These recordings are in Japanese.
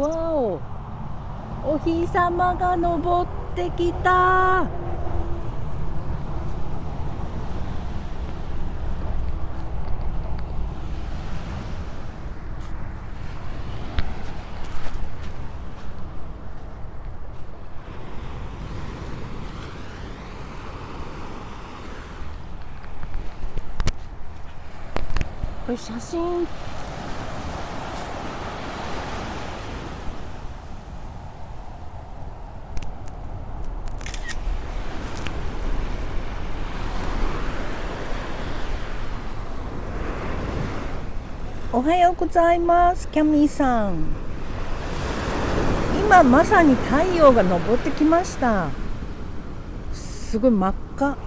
わお。お日様が昇ってきた。これ写真おはようございます。キャミーさん。今まさに太陽が昇ってきました。すごい真っ赤。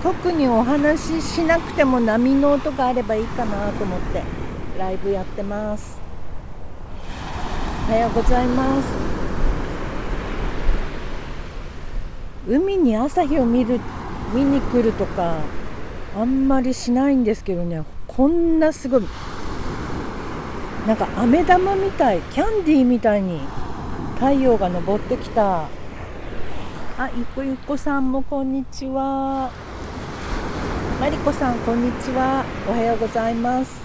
特にお話ししなくても波の音があればいいかなと思ってライブやってます。おはようございます。海に朝日を見る見に来るとかあんまりしないんですけどね。こんなすごいなんか飴玉みたいキャンディーみたいに太陽が昇ってきた。あゆっこゆっこさんもこんにちは。マリコさんこんにちは。おはようございます。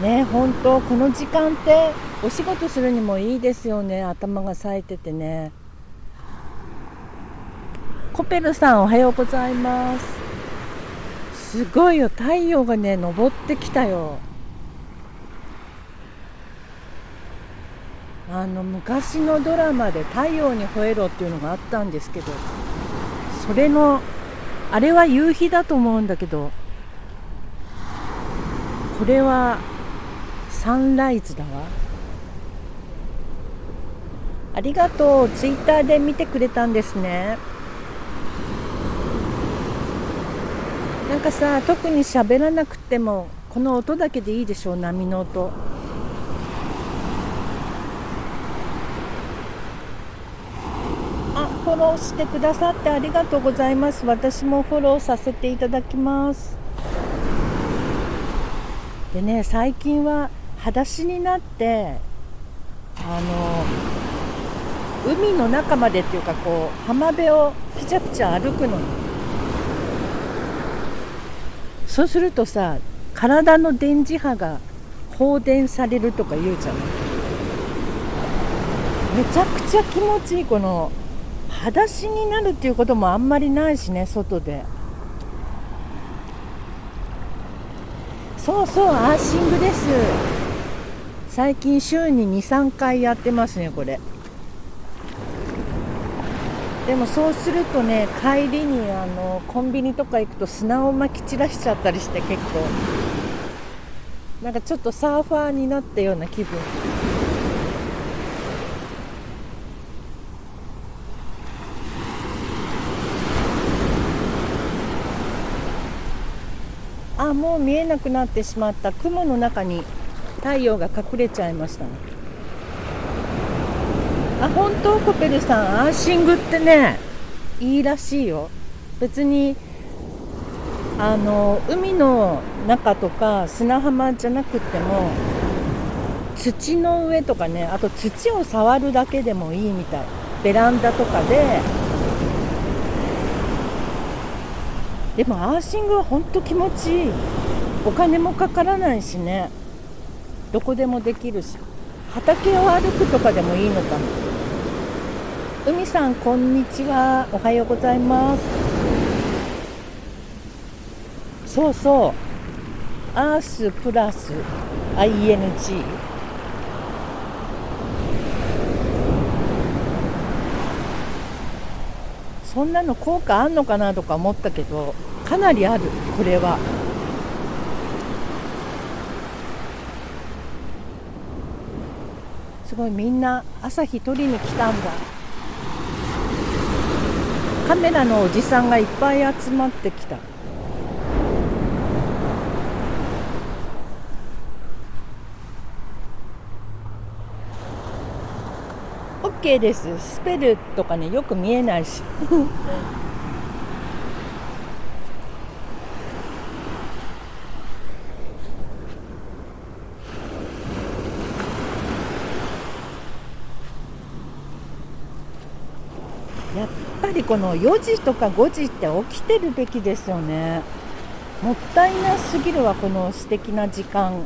ね本当この時間ってお仕事するにもいいですよね。頭が冴えててね。コペルさんおはようございます。すごいよ太陽がね昇ってきたよ。あの昔のドラマで「太陽に吠えろ」っていうのがあったんですけどそれのあれは夕日だと思うんだけどこれはサンライズだわ。ありがとう。ツイッターで見てくれたんですね。なんかさ特に喋らなくてもこの音だけでいいでしょう。波の音。あフォローしてくださってありがとうございます。私もフォローさせていただきます。でね最近は裸足になってあの海の中までっていうかこう浜辺をピチャピチャ歩くのに。そうするとさ体の電磁波が放電されるとか言うじゃない。めちゃくちゃ気持ちいい。この裸足になるっていうこともあんまりないしね外で。そうそうアーシングです。最近週に23回やってますねこれ。でもそうするとね帰りにあのコンビニとか行くと砂をまき散らしちゃったりして結構。なんかちょっとサーファーになったような気分。あもう見えなくなってしまった。雲の中に。太陽が隠れちゃいましたね。あ本当？コペルさんアーシングってねいいらしいよ。別にあの海の中とか砂浜じゃなくても土の上とかねあと土を触るだけでもいいみたい。ベランダとかで。でもアーシングは本当気持ちいい。お金もかからないしね。どこでもできるし畑を歩くとかでもいいのかも。海さんこんにちは。おはようございます。そうそう。アースプラス ING そんなの効果あんのかなとか思ったけどかなりある。これは。ごいみんな朝日撮りに来たんだ。カメラのおじさんがいっぱい集まってきた。OK です。スペルとかねよく見えないし。やっぱりこの4時とか5時って起きてるべきですよね。もったいなすぎるわこの素敵な時間。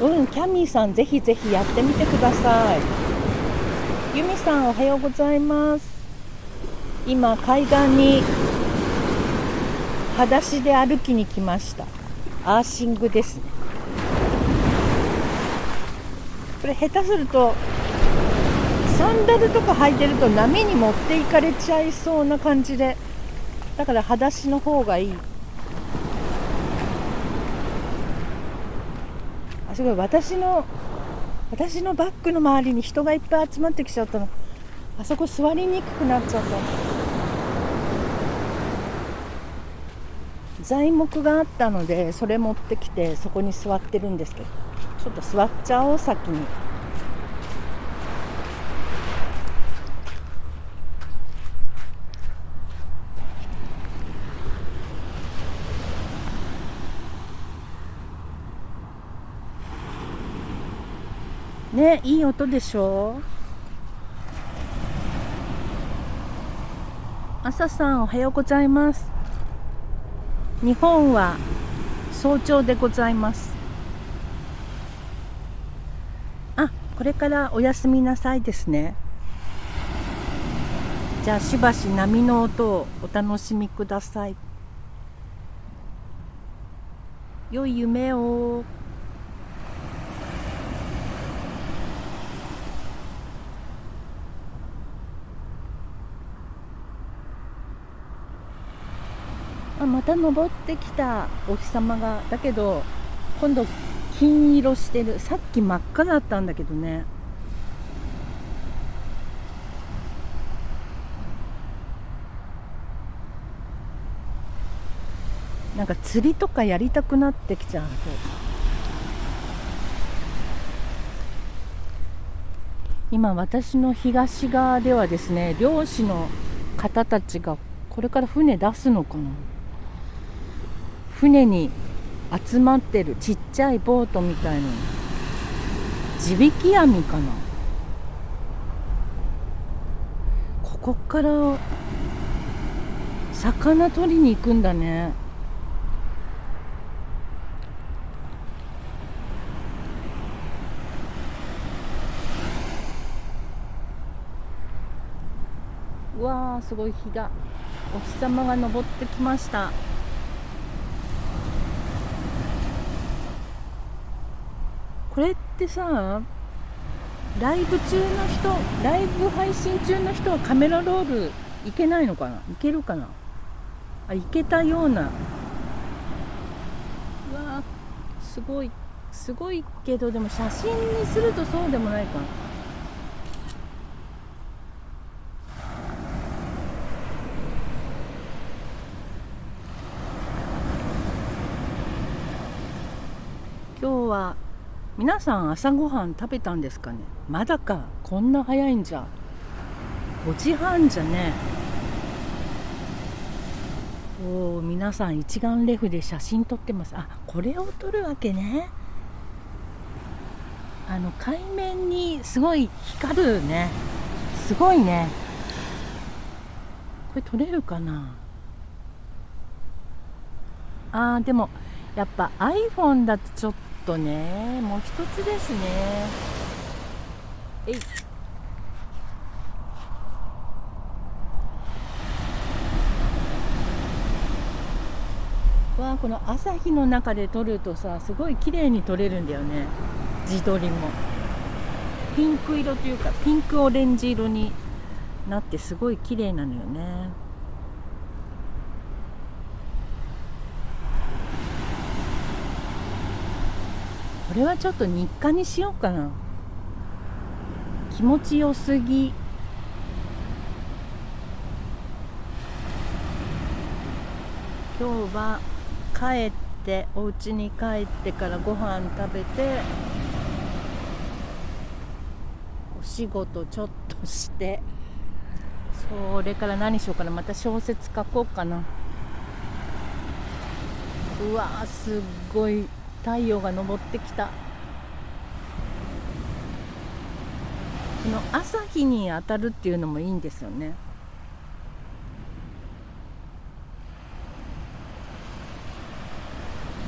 うんキャミーさんぜひぜひやってみてください。ユミさんおはようございます。今海岸に裸足で歩きに来ました。アーシングですねこれ下手するとサンダルとか履いてると波に持っていかれちゃいそうな感じで。だから裸足の方がいい。あすごい。私の私のバッグの周りに人がいっぱい集まってきちゃったの。あそこ座りにくくなっちゃった。材木があったのでそれ持ってきてそこに座ってるんですけど。ちょっと座っちゃおう先に。ねいい音でしょ？朝さんおはようございます。日本は早朝でございます。あこれからお休みなさいですね。じゃあしばし波の音をお楽しみください。良い夢を。あまた登ってきたお日様が。だけど今度金色してる。さっき真っ赤だったんだけどね。なんか釣りとかやりたくなってきちゃう今私の東側ではですね漁師の方たちがこれから船出すのかな。船に集まってるちっちゃいボートみたいな地引き網かな。ここから魚取りに行くんだね。うわーすごい日がお日様が昇ってきました。これってさライブ中の人ライブ配信中の人はカメラロールいけないのかな？いけるかな？あいけたような。うわすごい。すごいけどでも写真にするとそうでもないか。な日は皆さん朝ごはん食べたんですかね？まだか？こんな早いんじゃ？5時半じゃね？おお皆さん一眼レフで写真撮ってます。あこれを撮るわけね。あの海面にすごい光るね。すごいね。これ撮れるかな？あーでもやっぱ iPhone だとちょっととねもう一つですね。えい。わこの朝日の中で撮るとさすごい綺麗に撮れるんだよね。自撮りも。ピンク色というかピンクオレンジ色になってすごい綺麗なのよね。これはちょっと日課にしようかな。気持ちよすぎ。今日は帰ってお家に帰ってからご飯食べてお仕事ちょっとして。それから何しようかな。また小説書こうかな。うわーすっごい太陽が昇ってきた。この朝日に当たるっていうのもいいんですよね。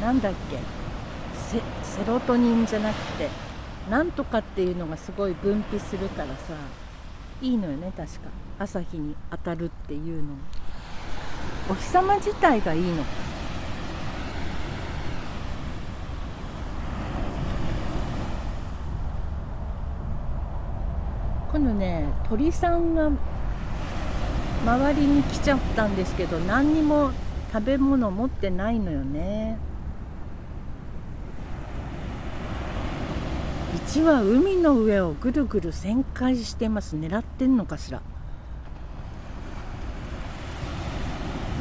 なんだっけ？セセロトニンじゃなくてなんとかっていうのがすごい分泌するからさいいのよね確か。朝日に当たるっていうの。お日様自体がいいの。今度ね鳥さんが周りに来ちゃったんですけど何にも食べ物持ってないのよね。1羽海の上をぐるぐる旋回してます。狙ってんのかしら。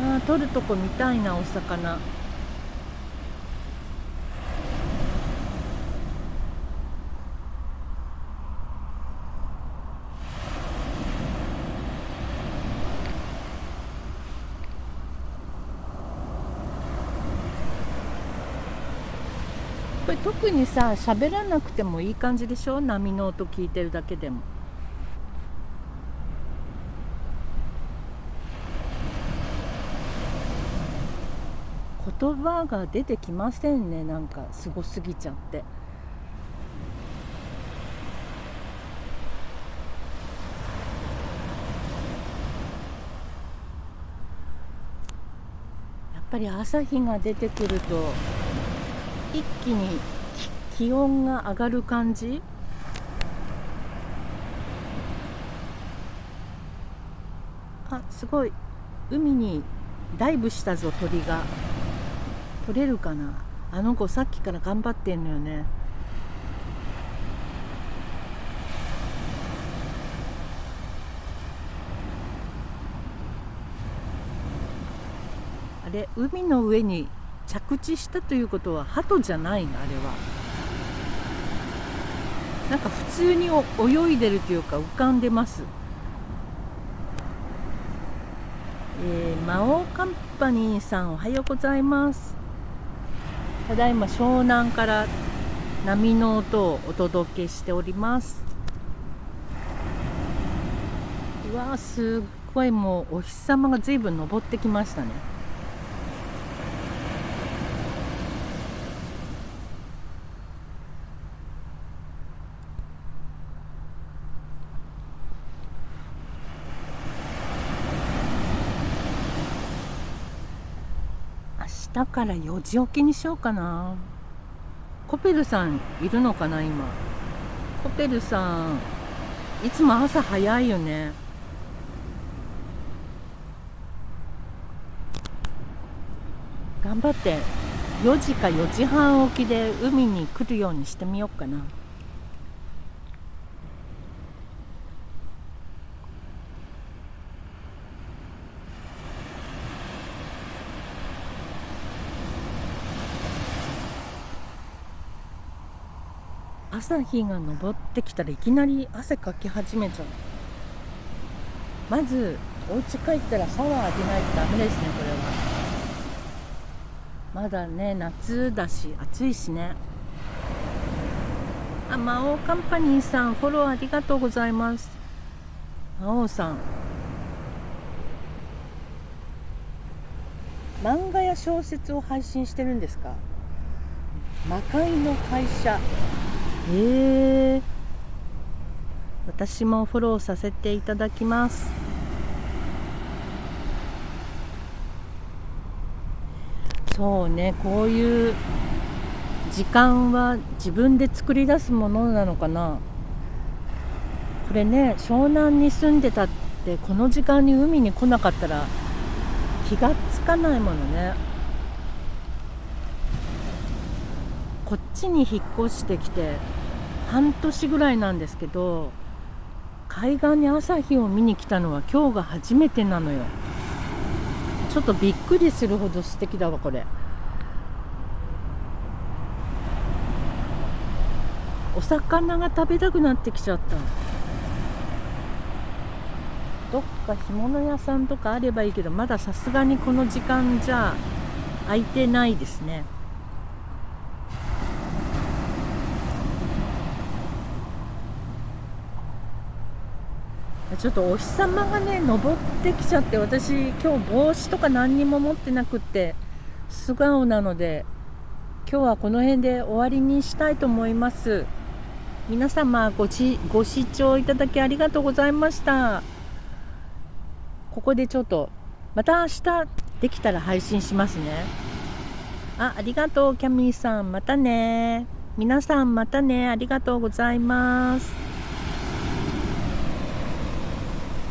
あ取るとこ見たいなお魚。これ特にさ喋らなくてもいい感じでしょ？波の音聞いてるだけでも。言葉が出てきませんねなんかすごすぎちゃって。やっぱり朝日が出てくると一気に気温が上がる感じ？あすごい。海にダイブしたぞ鳥が。取れるかな？あの子さっきから頑張ってんのよね。あれ海の上に着地したということは鳩じゃないのあれは。なんか普通に泳いでるというか浮かんでます。えー、魔王カンパニーさんおはようございます。ただいま湘南から波の音をお届けしております。うわーすっごいもうお日様がずいぶん昇ってきましたね。だから4時起きにしようかな。コペルさんいるのかな今？コペルさんいつも朝早いよね。頑張って4時か4時半起きで海に来るようにしてみようかな。朝日が昇ってきたらいきなり汗かき始めちゃう。まずお家帰ったらシャワー浴びないとダメですねこれは。まだね夏だし暑いしね。あ魔王カンパニーさんフォローありがとうございます。魔王さん。漫画や小説を配信してるんですか？魔界の会社。えー、私もフォローさせていただきます。そうねこういう時間は自分で作り出すものなのかな。これね湘南に住んでたってこの時間に海に来なかったら気がつかないものね。ちに引っ越してきて半年ぐらいなんですけど海岸に朝日を見に来たのは今日が初めてなのよ。ちょっとびっくりするほど素敵だわこれ。お魚が食べたくなってきちゃった。どっか干物屋さんとかあればいいけどまださすがにこの時間じゃ空いてないですね。ちょっとお日様がね昇ってきちゃって私今日帽子とか何にも持ってなくって素顔なので今日はこの辺で終わりにしたいと思います。皆様ごちご視聴いただきありがとうございました。ここでちょっとまた明日できたら配信しますね。あありがとうキャミーさん。またね。皆さんまたね。ありがとうございます。